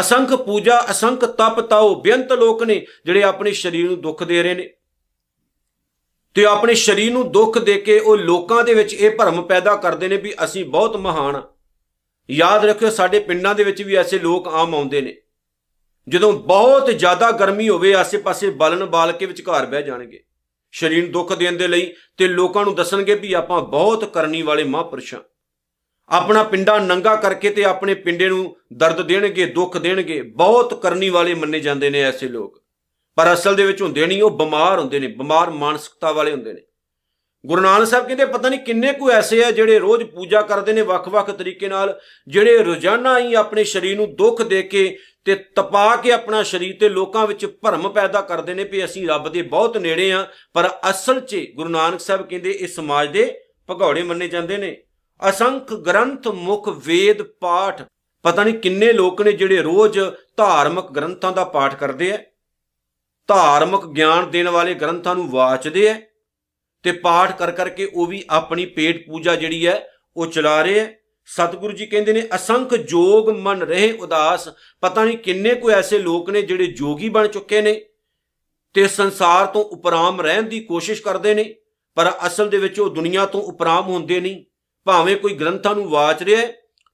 ਅਸੰਖ ਪੂਜਾ, ਅਸੰਖ ਤਪ ਤਾਓ ਬੇਅੰਤ ਲੋਕ ਨੇ, ਜਿਹੜੇ ਆਪਣੇ ਸਰੀਰ ਨੂੰ ਦੁੱਖ ਦੇ ਰਹੇ ਨੇ। ਤੇ ਆਪਣੇ ਸਰੀਰ ਨੂੰ ਦੁੱਖ ਦੇ ਕੇ ਉਹ ਲੋਕਾਂ ਦੇ ਵਿੱਚ ਇਹ ਭਰਮ ਪੈਦਾ ਕਰਦੇ ਨੇ ਵੀ ਅਸੀਂ ਬਹੁਤ ਮਹਾਨ ਯਾਦ ਰੱਖਿਓ, ਸਾਡੇ ਪਿੰਡਾਂ ਦੇ ਵਿੱਚ ਵੀ ਐਸੇ ਲੋਕ ਆਮ ਆਉਂਦੇ ਨੇ। ਜਦੋਂ ਬਹੁਤ ਜ਼ਿਆਦਾ ਗਰਮੀ ਹੋਵੇ, ਆਸੇ-ਪਾਸੇ ਬਲਨ ਬਾਲ ਕੇ ਵਿਚਕਾਰ ਬਹਿ ਜਾਣਗੇ। ਸਰੀਰ ਨੂੰ ਦੁੱਖ ਦੇਣ ਦੇ ਲਈ ਤੇ ਲੋਕਾਂ ਨੂੰ ਦੱਸਣਗੇ ਵੀ ਆਪਾਂ ਬਹੁਤ ਕਰਨੀ ਵਾਲੇ ਮਹਾਂਪੁਰਸ਼ਾਂ। ਆਪਣਾ ਪਿੰਡਾ ਨੰਗਾ ਕਰਕੇ ਤੇ ਆਪਣੇ ਪਿੰਡੇ ਨੂੰ ਦਰਦ ਦੇਣਗੇ, ਦੁੱਖ ਦੇਣਗੇ, ਬਹੁਤ ਕਰਨੀ ਵਾਲੇ ਮੰਨੇ ਜਾਂਦੇ ਨੇ ਐਸੇ ਲੋਕ। ਪਰ ਅਸਲ ਦੇ ਵਿੱਚ ਹੁੰਦੇ ਨਹੀਂ, ਉਹ ਬਿਮਾਰ ਹੁੰਦੇ ਨੇ, ਬਿਮਾਰ ਮਾਨਸਿਕਤਾ ਵਾਲੇ ਹੁੰਦੇ ਨੇ। ਗੁਰੂ ਨਾਨਕ ਸਾਹਿਬ ਕਹਿੰਦੇ, ਪਤਾ ਨਹੀਂ ਕਿੰਨੇ ਕੁ ਐਸੇ ਆ ਜਿਹੜੇ ਰੋਜ਼ ਪੂਜਾ ਕਰਦੇ ਨੇ ਵੱਖ-ਵੱਖ ਤਰੀਕੇ ਨਾਲ, ਜਿਹੜੇ ਰੋਜ਼ਾਨਾ ਹੀ ਆਪਣੇ ਸਰੀਰ ਨੂੰ ਦੁੱਖ ਦੇ ਕੇ ਤੇ ਤਪਾ ਕੇ ਆਪਣਾ ਸਰੀਰ ਤੇ ਲੋਕਾਂ ਵਿੱਚ ਭਰਮ ਪੈਦਾ ਕਰਦੇ ਨੇ ਵੀ ਅਸੀਂ ਰੱਬ ਦੇ ਬਹੁਤ ਨੇੜੇ ਆ। ਪਰ ਅਸਲ 'ਚ ਗੁਰੂ ਨਾਨਕ ਸਾਹਿਬ ਕਹਿੰਦੇ ਇਸ ਸਮਾਜ ਦੇ ਭਗੌੜੇ ਮੰਨੇ ਜਾਂਦੇ ਨੇ। ਅਸੰਖ ਗ੍ਰੰਥ ਮੁਖ ਵੇਦ ਪਾਠ। ਪਤਾ ਨਹੀਂ ਕਿੰਨੇ ਲੋਕ ਨੇ ਜਿਹੜੇ ਰੋਜ਼ ਧਾਰਮਿਕ ਗ੍ਰੰਥਾਂ ਦਾ ਪਾਠ ਕਰਦੇ ਆ ਧਾਰਮਿਕ ਗਿਆਨ ਦੇਣ ਵਾਲੇ ਗ੍ਰੰਥਾਂ ਨੂੰ ਵਾਚਦੇ ਆ ਤੇ ਪਾਠ ਕਰ ਕਰਕੇ ਉਹ ਵੀ ਆਪਣੀ ਪੇਟ ਪੂਜਾ ਜਿਹੜੀ ਹੈ ਉਹ ਚਲਾ ਰਹੇ ਆ ਸਤਿਗੁਰੂ ਜੀ ਕਹਿੰਦੇ ਨੇ, ਅਸੰਖ ਜੋਗ ਮਨ ਰਹੇ ਉਦਾਸ। ਪਤਾ ਨਹੀਂ ਕਿੰਨੇ ਕੋਈ ਐਸੇ ਲੋਕ ਨੇ ਜਿਹੜੇ ਜੋਗੀ ਬਣ ਚੁੱਕੇ ਨੇ ਤੇ ਸੰਸਾਰ ਤੋਂ ਉਪਰਾਮ ਰਹਿਣ ਦੀ ਕੋਸ਼ਿਸ਼ ਕਰਦੇ ਨੇ, ਪਰ ਅਸਲ ਦੇ ਵਿੱਚ ਉਹ ਦੁਨੀਆ ਤੋਂ ਉਪਰਾਮ ਹੁੰਦੇ ਨਹੀਂ। ਭਾਵੇਂ ਕੋਈ ਗ੍ਰੰਥਾਂ ਨੂੰ ਵਾਚ ਰਿਹਾ ਹੈ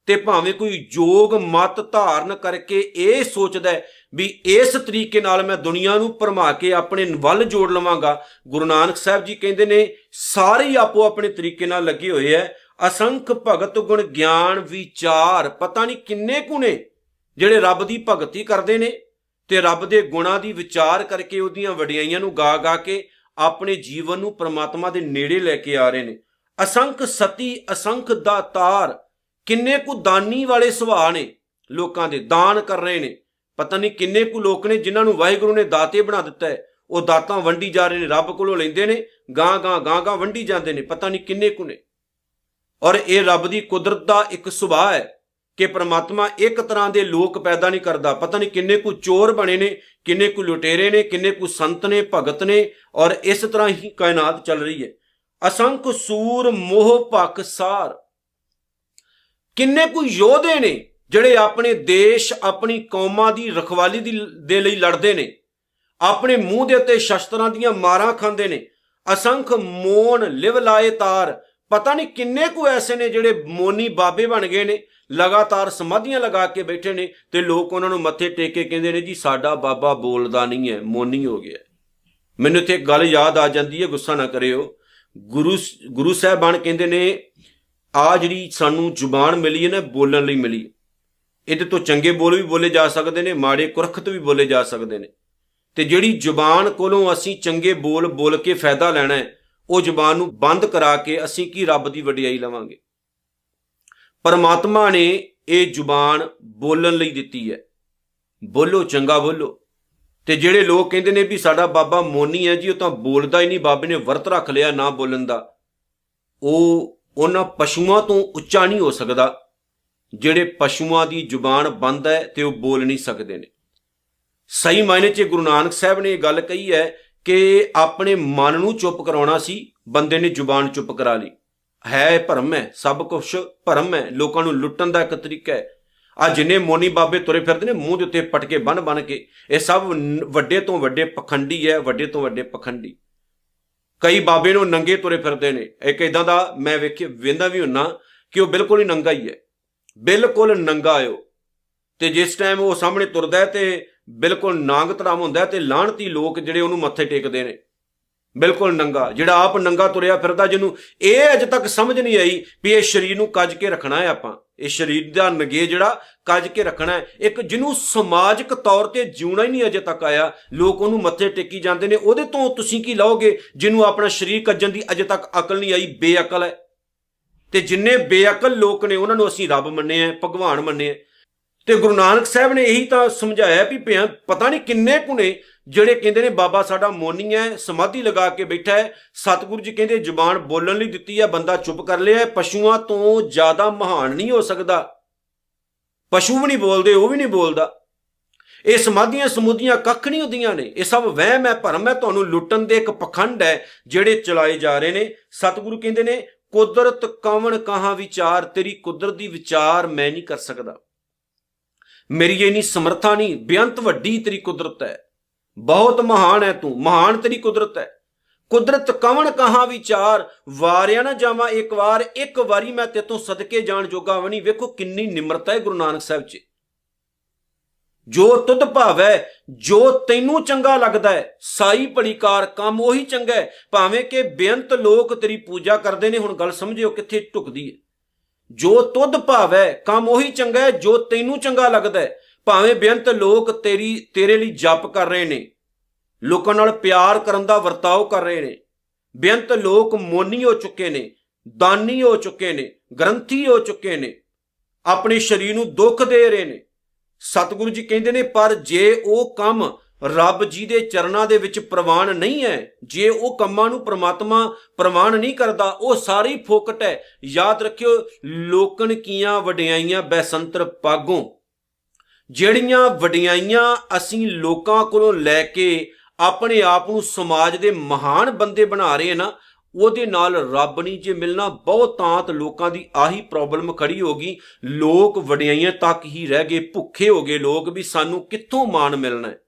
ਤੇ ਭਾਵੇਂ ਕੋਈ ਜੋਗ ਮਤ ਧਾਰਨ ਕਰਕੇ ਇਹ ਸੋਚਦਾ ਵੀ ਇਸ ਤਰੀਕੇ ਨਾਲ ਮੈਂ ਦੁਨੀਆ ਨੂੰ ਭਰਮਾ ਕੇ ਆਪਣੇ ਵੱਲ ਜੋੜ ਲਵਾਂਗਾ। ਗੁਰੂ ਨਾਨਕ ਸਾਹਿਬ ਜੀ ਕਹਿੰਦੇ ਨੇ, ਸਾਰੇ ਆਪੋ ਆਪਣੇ ਤਰੀਕੇ ਨਾਲ ਲੱਗੇ ਹੋਏ ਐ ਅਸੰਖ ਭਗਤ ਗੁਣ ਗਿਆਨ ਵਿਚਾਰ, ਪਤਾ ਨਹੀਂ ਕਿੰਨੇ ਕੁ ਨੇ ਜਿਹੜੇ ਰੱਬ ਦੀ ਭਗਤੀ ਕਰਦੇ ਨੇ ਤੇ ਰੱਬ ਦੇ ਗੁਣਾਂ ਦੀ ਵਿਚਾਰ ਕਰਕੇ ਉਹਦੀਆਂ ਵਡਿਆਈਆਂ ਨੂੰ ਗਾ ਗਾ ਕੇ ਆਪਣੇ ਜੀਵਨ ਨੂੰ ਪ੍ਰਮਾਤਮਾ ਦੇ ਨੇੜੇ ਲੈ ਕੇ ਆ ਰਹੇ ਨੇ। ਅਸੰਖ ਸਤੀ, ਅਸੰਖ ਦਾਤਾਰ ਕਿੰਨੇ ਕੁ ਦਾਨੀ ਵਾਲੇ ਸੁਭਾਅ ਨੇ, ਲੋਕਾਂ ਦੇ ਦਾਨ ਕਰ ਰਹੇ ਨੇ। ਪਤਾ ਨਹੀਂ ਕਿੰਨੇ ਕੁ ਲੋਕ ਨੇ ਜਿਨ੍ਹਾਂ ਨੂੰ ਵਾਹਿਗੁਰੂ ਨੇ ਦਾਤੇ ਬਣਾ ਦਿੱਤਾ ਹੈ। ਉਹ ਦਾਤਾਂ ਵੰਡੀ ਜਾ ਰਹੇ ਨੇ, ਰੱਬ ਕੋਲੋਂ ਲੈਂਦੇ ਨੇ, ਗਾਂ ਗਾਂ ਗਾਂ ਗਾਂ ਵੰਡੀ ਜਾਂਦੇ ਨੇ, ਪਤਾ ਨਹੀਂ ਕਿੰਨੇ ਕੁ ਨੇ। ਔਰ ਇਹ ਰੱਬ ਦੀ ਕੁਦਰਤ ਦਾ ਇੱਕ ਸੁਭਾਅ ਹੈ ਕਿ ਪ੍ਰਮਾਤਮਾ ਇੱਕ ਤਰ੍ਹਾਂ ਦੇ ਲੋਕ ਪੈਦਾ ਨਹੀਂ ਕਰਦਾ। ਪਤਾ ਨਹੀਂ ਕਿੰਨੇ ਕੁ ਚੋਰ ਬਣੇ ਨੇ, ਕਿੰਨੇ ਕੁ ਲੁਟੇਰੇ ਨੇ, ਕਿੰਨੇ ਕੁ ਸੰਤ ਨੇ, ਭਗਤ ਨੇ, ਔਰ ਇਸ ਤਰ੍ਹਾਂ ਹੀ ਕਾਇਨਾਤ ਚੱਲ ਰਹੀ ਹੈ। ਅਸੰਖ ਸੂਰ ਮੋਹ ਭਕ ਸਾਰ। ਕਿੰਨੇ ਕੁ ਯੋਧੇ ਨੇ ਜਿਹੜੇ ਆਪਣੇ ਦੇਸ਼, ਆਪਣੀ ਕੌਮਾਂ ਦੀ ਰਖਵਾਲੀ ਦੇ ਲਈ ਲੜਦੇ ਨੇ। ਆਪਣੇ ਮੂੰਹ ਦੇ ਉੱਤੇ ਸ਼ਸਤਰਾਂ ਦੀਆਂ ਮਾਰਾਂ ਖਾਂਦੇ ਨੇ। ਅਸੰਖ ਮੋਨ ਲਿਵ ਲਾਏ ਤਾਰ। ਪਤਾ ਨਹੀਂ ਕਿੰਨੇ ਕੁ ਐਸੇ ਨੇ ਜਿਹੜੇ ਮੋਨੀ ਬਾਬੇ ਬਣ ਗਏ ਨੇ, ਲਗਾਤਾਰ ਸਮਾਧੀਆਂ ਲਗਾ ਕੇ ਬੈਠੇ ਨੇ ਤੇ ਲੋਕ ਉਹਨਾਂ ਨੂੰ ਮੱਥੇ ਟੇਕ ਕੇ ਕਹਿੰਦੇ ਨੇ, ਜੀ, ਸਾਡਾ ਬਾਬਾ ਬੋਲਦਾ ਨਹੀਂ ਹੈ, ਮੋਨੀ ਹੋ ਗਿਆ ਮੈਨੂੰ ਇੱਥੇ ਇੱਕ ਗੱਲ ਯਾਦ ਆ ਜਾਂਦੀ ਹੈ, ਗੁੱਸਾ ਨਾ ਕਰਿਓ। ਗੁਰੂ ਗੁਰੂ ਸਾਹਿਬਾਨ ਕਹਿੰਦੇ ਨੇ, ਆ ਜਿਹੜੀ ਸਾਨੂੰ ਜ਼ੁਬਾਨ ਮਿਲੀ ਹੈ ਨਾ, ਬੋਲਣ ਲਈ ਮਿਲੀ ਇਹਦੇ ਤੋਂ ਚੰਗੇ ਬੋਲ ਵੀ ਬੋਲੇ ਜਾ ਸਕਦੇ ਨੇ, ਮਾੜੇ ਕੁਰਖਤ ਵੀ ਬੋਲੇ ਜਾ ਸਕਦੇ ਨੇ। ਤੇ ਜਿਹੜੀ ਜ਼ੁਬਾਨ ਕੋਲੋਂ ਅਸੀਂ ਚੰਗੇ ਬੋਲ ਬੋਲ ਕੇ ਫਾਇਦਾ ਲੈਣਾ ਹੈ, ਉਹ ਜ਼ੁਬਾਨ ਨੂੰ ਬੰਦ ਕਰਾ ਕੇ ਅਸੀਂ ਕੀ ਰੱਬ ਦੀ ਵਡਿਆਈ ਲਵਾਂਗੇ? ਪਰਮਾਤਮਾ ਨੇ ਇਹ ਜ਼ੁਬਾਨ ਬੋਲਣ ਲਈ ਦਿੱਤੀ ਹੈ। ਬੋਲੋ, ਚੰਗਾ ਬੋਲੋ। ਤੇ ਜਿਹੜੇ ਲੋਕ ਕਹਿੰਦੇ ਨੇ ਵੀ ਸਾਡਾ ਬਾਬਾ ਮੋਨੀ ਹੈ ਜੀ, ਉਹ ਤਾਂ ਬੋਲਦਾ ਹੀ ਨਹੀਂ, ਬਾਬੇ ਨੇ ਵਰਤ ਰੱਖ ਲਿਆ ਨਾ ਬੋਲਣ ਦਾ। ਉਹ ਉਹਨਾਂ ਪਸ਼ੂਆਂ ਤੋਂ ਉੱਚਾ ਨਹੀਂ ਹੋ ਸਕਦਾ। ਜਿਹੜੇ ਪਸ਼ੂਆਂ ਦੀ ਜ਼ੁਬਾਨ ਬੰਦ ਹੈ ਤੇ ਉਹ ਬੋਲ ਨਹੀਂ ਸਕਦੇ ਨੇ। ਸਹੀ ਮਾਇਨੇ 'ਚ ਗੁਰੂ ਨਾਨਕ ਸਾਹਿਬ ਨੇ ਇਹ ਗੱਲ ਕਹੀ ਹੈ ਕਿ ਆਪਣੇ ਮਨ ਨੂੰ ਚੁੱਪ ਕਰਾਉਣਾ ਸੀ, ਬੰਦੇ ਨੇ ਜ਼ੁਬਾਨ ਚੁੱਪ ਕਰਾ ਲਈ। ਹੈ ਭਰਮ ਹੈ, ਸਭ ਕੁਝ ਭਰਮ ਹੈ, ਲੋਕਾਂ ਨੂੰ ਲੁੱਟਣ ਦਾ ਇੱਕ ਤਰੀਕਾ ਹੈ। ਆ ਜਿੰਨੇ ਮੋਨੀ ਬਾਬੇ ਤੁਰੇ ਫਿਰਦੇ ਨੇ, ਮੂੰਹ ਦੇ ਉੱਤੇ ਪਟਕੇ ਬਨ ਬਨ ਕੇ। ਇਹ ਸਭ ਵੱਡੇ ਤੋਂ ਵੱਡੇ ਪਖੰਡੀ ਹੈ ਵੱਡੇ ਤੋਂ ਵੱਡੇ ਪਖੰਡੀ। ਕਈ ਬਾਬੇ ਨੂੰ ਨੰਗੇ ਤੁਰੇ ਫਿਰਦੇ ਨੇ। ਇੱਕ ਇਦਾਂ ਦਾ ਮੈਂ ਵੇਖਿਆ ਵੇਂਦਾ ਵੀ ਹੁੰਨਾ ਕਿ ਉਹ ਬਿਲਕੁਲ ਹੀ ਨੰਗਾ ਹੀ ਹੈ ਬਿਲਕੁਲ ਨੰਗਾ ਆਇਓ ਤੇ ਜਿਸ ਟਾਈਮ ਉਹ ਸਾਹਮਣੇ ਤੁਰਦਾ ਤੇ ਬਿਲਕੁਲ ਨਾਂਗ ਤਰਾਮ ਹੁੰਦਾ ਤੇ ਲਾਹਣਤੀ ਲੋਕ ਜਿਹੜੇ ਉਹਨੂੰ ਮੱਥੇ ਟੇਕਦੇ ਨੇ। ਬਿਲਕੁਲ ਨੰਗਾ, ਜਿਹੜਾ ਆਪ ਨੰਗਾ ਤੁਰਿਆ ਫਿਰਦਾ ਜਿਹਨੂੰ ਇਹ ਅਜੇ ਤੱਕ ਸਮਝ ਨਹੀਂ ਆਈ ਵੀ ਇਹ ਸਰੀਰ ਨੂੰ ਕੱਜ ਕੇ ਰੱਖਣਾ ਹੈ ਆਪਾਂ। ਇਹ ਸਰੀਰ ਦਾ ਨਗੇ ਜਿਹੜਾ ਕੱਜ ਕੇ ਰੱਖਣਾ ਹੈ। ਇੱਕ ਜਿਹਨੂੰ ਸਮਾਜਿਕ ਤੌਰ ਤੇ ਜਿਉਣਾ ਹੀ ਨਹੀਂ ਅਜੇ ਤੱਕ ਆਇਆ, ਲੋਕ ਉਹਨੂੰ ਮੱਥੇ ਟੇਕੀ ਜਾਂਦੇ ਨੇ, ਉਹਦੇ ਤੋਂ ਤੁਸੀਂ ਕੀ ਲਓਗੇ ਜਿਹਨੂੰ ਆਪਣਾ ਸਰੀਰ ਕੱਜਣ ਦੀ ਅਜੇ ਤੱਕ ਅਕਲ ਨਹੀਂ ਆਈ, ਬੇਅਕਲ ਹੈ। ਤੇ ਜਿੰਨੇ ਬੇਅਕਲ ਲੋਕ ਨੇ, ਉਹਨਾਂ ਨੂੰ ਅਸੀਂ ਰੱਬ ਮੰਨੇ ਆ ਭਗਵਾਨ ਮੰਨੇ ਆ ਤੇ ਗੁਰੂ ਨਾਨਕ ਸਾਹਿਬ ਨੇ ਇਹੀ ਤਾਂ ਸਮਝਾਇਆ ਵੀ ਭਿਆ ਪਤਾ ਨਹੀਂ ਕਿੰਨੇ ਕੁਨੇ ਜਿਹੜੇ ਕਹਿੰਦੇ ਨੇ ਬਾਬਾ ਸਾਡਾ ਮੋਨੀ ਹੈ, ਸਮਾਧੀ ਲਗਾ ਕੇ ਬੈਠਾ ਹੈ, ਸਤਿਗੁਰੂ ਜੀ ਕਹਿੰਦੇ ਜ਼ੁਬਾਨ ਬੋਲਣ ਲਈ ਦਿੱਤੀ ਹੈ, ਬੰਦਾ ਚੁੱਪ ਕਰ ਲਿਆ ਹੈ। ਪਸ਼ੂਆਂ ਤੋਂ ਜ਼ਿਆਦਾ ਮਹਾਨ ਨਹੀਂ ਹੋ ਸਕਦਾ। ਪਸ਼ੂ ਵੀ ਨਹੀਂ ਬੋਲਦੇ, ਉਹ ਵੀ ਨਹੀਂ ਬੋਲਦਾ। ਇਹ ਸਮਾਧੀਆਂ ਸਮੂਧੀਆਂ ਕੱਖ ਨਹੀਂ ਹੁੰਦੀਆਂ ਨੇ, ਇਹ ਸਭ ਵਹਿਮ ਹੈ, ਭਰਮ ਹੈ, ਤੁਹਾਨੂੰ ਲੁੱਟਣ ਦੇ ਇੱਕ ਪਖੰਡ ਹੈ ਜਿਹੜੇ ਚਲਾਏ ਜਾ ਰਹੇ ਨੇ। ਸਤਿਗੁਰੂ ਕਹਿੰਦੇ ਨੇ, ਕੁਦਰਤ ਕਵਣ ਕਹਾ ਵਿਚਾਰ, ਤੇਰੀ ਕੁਦਰਤ ਦੀ ਵਿਚਾਰ ਮੈਂ ਨਹੀਂ ਕਰ ਸਕਦਾ। ਮੇਰੀ ਇਹ ਨਹੀਂ ਸਮਰਥਾ ਨਹੀਂ ਬੇਅੰਤ ਵੱਡੀ ਤੇਰੀ ਕੁਦਰਤ ਹੈ। ਬਹੁਤ ਮਹਾਨ ਹੈ ਤੂੰ, ਮਹਾਨ ਤੇਰੀ ਕੁਦਰਤ ਹੈ। ਕੁਦਰਤ ਕਵਣ ਕਹਾ ਵਿਚਾਰ, ਵਾਰਿਆ ਨਾ ਜਾਵਾਂ ਇੱਕ ਵਾਰ, ਇੱਕ ਵਾਰੀ ਮੈਂ ਤੇਤੋਂ ਸਦਕੇ ਜਾਣ ਜੋਗਾ ਵੀ ਨਹੀਂ ਵੇਖੋ ਕਿੰਨੀ ਨਿਮਰਤਾ ਹੈ ਗੁਰੂ ਨਾਨਕ ਸਾਹਿਬ 'ਚ। ਜੋ ਤੁਧ ਭਾਵੈ, ਜੋ ਤੈਨੂੰ ਚੰਗਾ ਲੱਗਦਾ ਹੈ, ਸਾਈ ਭਲੀਕਾਰ ਕੰਮ ਉਹੀ ਚੰਗਾ ਹੈ। ਭਾਵੇਂ ਕਿ ਬੇਅੰਤ ਲੋਕ ਤੇਰੀ ਪੂਜਾ ਕਰਦੇ ਨੇ, ਹੁਣ ਗੱਲ ਸਮਝਿਓ ਕਿੱਥੇ ਢੁਕਦੀ ਹੈ। ਜੋ ਤੁਧ ਭਾਵੈ, ਕੰਮ ਉਹੀ ਚੰਗਾ ਹੈ, ਜੋ ਤੈਨੂੰ ਚੰਗਾ ਲੱਗਦਾ ਹੈ। ਭਾਵੇਂ ਬੇਅੰਤ ਲੋਕ ਤੇਰੀ, ਤੇਰੇ ਲਈ ਜਪ ਕਰ ਰਹੇ ਨੇ, ਲੋਕਾਂ ਨਾਲ ਪਿਆਰ ਕਰਨ ਦਾ ਵਰਤਾਓ ਕਰ ਰਹੇ ਨੇ। ਬੇਅੰਤ ਲੋਕ ਮੋਨੀ ਹੋ ਚੁੱਕੇ ਨੇ, ਦਾਨੀ ਹੋ ਚੁੱਕੇ ਨੇ, ਗ੍ਰੰਥੀ ਹੋ ਚੁੱਕੇ ਨੇ, ਆਪਣੇ ਸਰੀਰ ਨੂੰ ਦੁੱਖ ਦੇ ਰਹੇ ਨੇ। ਸਤਿਗੁਰੂ ਜੀ ਕਹਿੰਦੇ ਨੇ, ਪਰ ਜੇ ਉਹ ਕੰਮ ਰੱਬ ਜੀ ਦੇ ਚਰਨਾਂ ਦੇ ਵਿੱਚ ਪ੍ਰਵਾਨ ਨਹੀਂ ਹੈ, ਜੇ ਉਹ ਕੰਮਾਂ ਨੂੰ ਪ੍ਰਮਾਤਮਾ ਪ੍ਰਵਾਨ ਨਹੀਂ ਕਰਦਾ, ਉਹ ਸਾਰੀ ਫੋਕਟ ਹੈ। ਯਾਦ ਰੱਖਿਓ, ਲੋਕਨ ਕੀਆਂ ਵਡਿਆਈਆਂ ਬੈਸੰਤਰ ਪਾਗੋਂ। ਜਿਹੜੀਆਂ ਵਡਿਆਈਆਂ ਅਸੀਂ ਲੋਕਾਂ ਕੋਲੋਂ ਲੈ ਕੇ ਆਪਣੇ ਆਪ ਨੂੰ ਸਮਾਜ ਦੇ ਮਹਾਨ ਬੰਦੇ ਬਣਾ ਰਹੇ ਹਾਂ ਨਾ, ਉਹਦੇ ਨਾਲ ਰੱਬ ਨਹੀਂ ਜੇ ਮਿਲਣਾ, ਬਹੁਤ ਤਾਂਤ ਲੋਕਾਂ ਦੀ ਆਹੀ ਪ੍ਰੋਬਲਮ ਖੜੀ ਹੋ ਗਈ। ਲੋਕ ਵਡਿਆਈਆਂ ਤੱਕ ਹੀ ਰਹਿ ਗਏ, ਭੁੱਖੇ ਹੋ ਗਏ ਲੋਕ ਵੀ ਸਾਨੂੰ ਕਿੱਥੋਂ ਮਾਣ ਮਿਲਣਾ ਹੈ?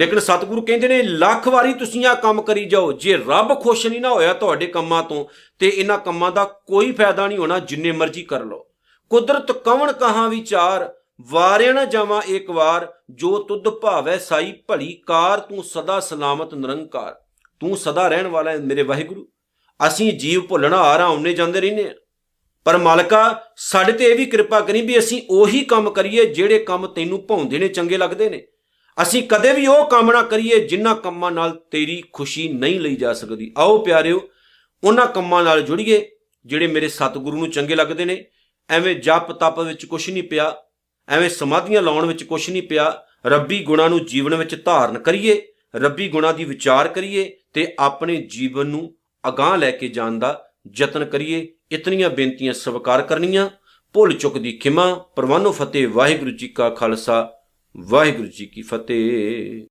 ਲੇਕਿਨ ਸਤਿਗੁਰੂ ਕਹਿੰਦੇ ਨੇ, ਲੱਖ ਵਾਰੀ ਤੁਸੀਂ ਆ ਕੰਮ ਕਰੀ ਜਾਓ, ਜੇ ਰੱਬ ਖੁਸ਼ ਨਹੀਂ ਨਾ ਹੋਇਆ ਤੁਹਾਡੇ ਕੰਮਾਂ ਤੋਂ, ਤੇ ਇਹਨਾਂ ਕੰਮਾਂ ਦਾ ਕੋਈ ਫਾਇਦਾ ਨਹੀਂ ਹੋਣਾ, ਜਿੰਨੇ ਮਰਜ਼ੀ ਕਰ ਲਓ। ਕੁਦਰਤ ਕਵਣ ਕਹਾ ਵਿਚਾਰ, ਵਾਰਿਆ ਨਾ ਜਾਵਾਂ ਇੱਕ ਵਾਰ, ਜੋ ਤੁਧ ਭਾਵੈ ਸਾਈ ਭਲੀ ਕਾਰ, ਤੂੰ ਸਦਾ ਸਲਾਮਤ ਨਿਰੰਕਾਰ। ਤੂੰ ਸਦਾ ਰਹਿਣ ਵਾਲਾ ਹੈ ਮੇਰੇ ਵਾਹਿਗੁਰੂ। ਅਸੀਂ ਜੀਵ ਭੁੱਲਣਾ ਆ ਰਹਾ ਆਉਣੇ ਜਾਂਦੇ ਰਹਿੰਦੇ ਆ ਪਰ ਮਾਲਕਾ, ਸਾਡੇ ਤੇ ਇਹ ਵੀ ਕਿਰਪਾ ਕਰੀ ਵੀ ਅਸੀਂ ਉਹੀ ਕੰਮ ਕਰੀਏ, ਜਿਹੜੇ ਕੰਮ ਤੈਨੂੰ ਭਾਉਂਦੇ ਨੇ, ਚੰਗੇ ਲੱਗਦੇ ਨੇ। ਅਸੀਂ ਕਦੇ ਵੀ ਉਹ ਕੰਮ ਨਾ ਕਰੀਏ ਜਿਨ੍ਹਾਂ ਕੰਮਾਂ ਨਾਲ ਤੇਰੀ ਖੁਸ਼ੀ ਨਹੀਂ ਲਈ ਜਾ ਸਕਦੀ। ਆਓ ਪਿਆਰਿਓ, ਉਹਨਾਂ ਕੰਮਾਂ ਨਾਲ ਜੁੜੀਏ ਜਿਹੜੇ ਮੇਰੇ ਸਤਿਗੁਰੂ ਨੂੰ ਚੰਗੇ ਲੱਗਦੇ ਨੇ। ਐਵੇਂ ਜਪ ਤਪ ਵਿੱਚ ਕੁਝ ਨਹੀਂ ਪਿਆ, ਐਵੇਂ ਸਮਾਧੀਆਂ ਲਾਉਣ ਵਿੱਚ ਕੁਝ ਨਹੀਂ ਪਿਆ। ਰੱਬੀ ਗੁਣਾਂ ਨੂੰ ਜੀਵਨ ਵਿੱਚ ਧਾਰਨ ਕਰੀਏ, ਰੱਬੀ ਗੁਣਾਂ ਦੀ ਵਿਚਾਰ ਕਰੀਏ ਤੇ ਆਪਣੇ ਜੀਵਨ ਨੂੰ ਅਗਾਹ ਲੈ ਕੇ ਜਾਣ ਦਾ ਯਤਨ ਕਰੀਏ। ਇਤਨੀਆਂ ਬੇਨਤੀਆਂ ਸਵੀਕਾਰ ਕਰਨੀਆਂ। ਭੁੱਲ ਚੁੱਕ ਦੀ ਖਿਮਾ। ਪਰਵਾਨੋ ਫਤਿਹ, ਵਾਹਿਗੁਰੂ ਜੀ ਕਾ ਖਾਲਸਾ। ਵਾਹਿਗੁਰੂ ਜੀ ਕੀ ਫਤਿਹ।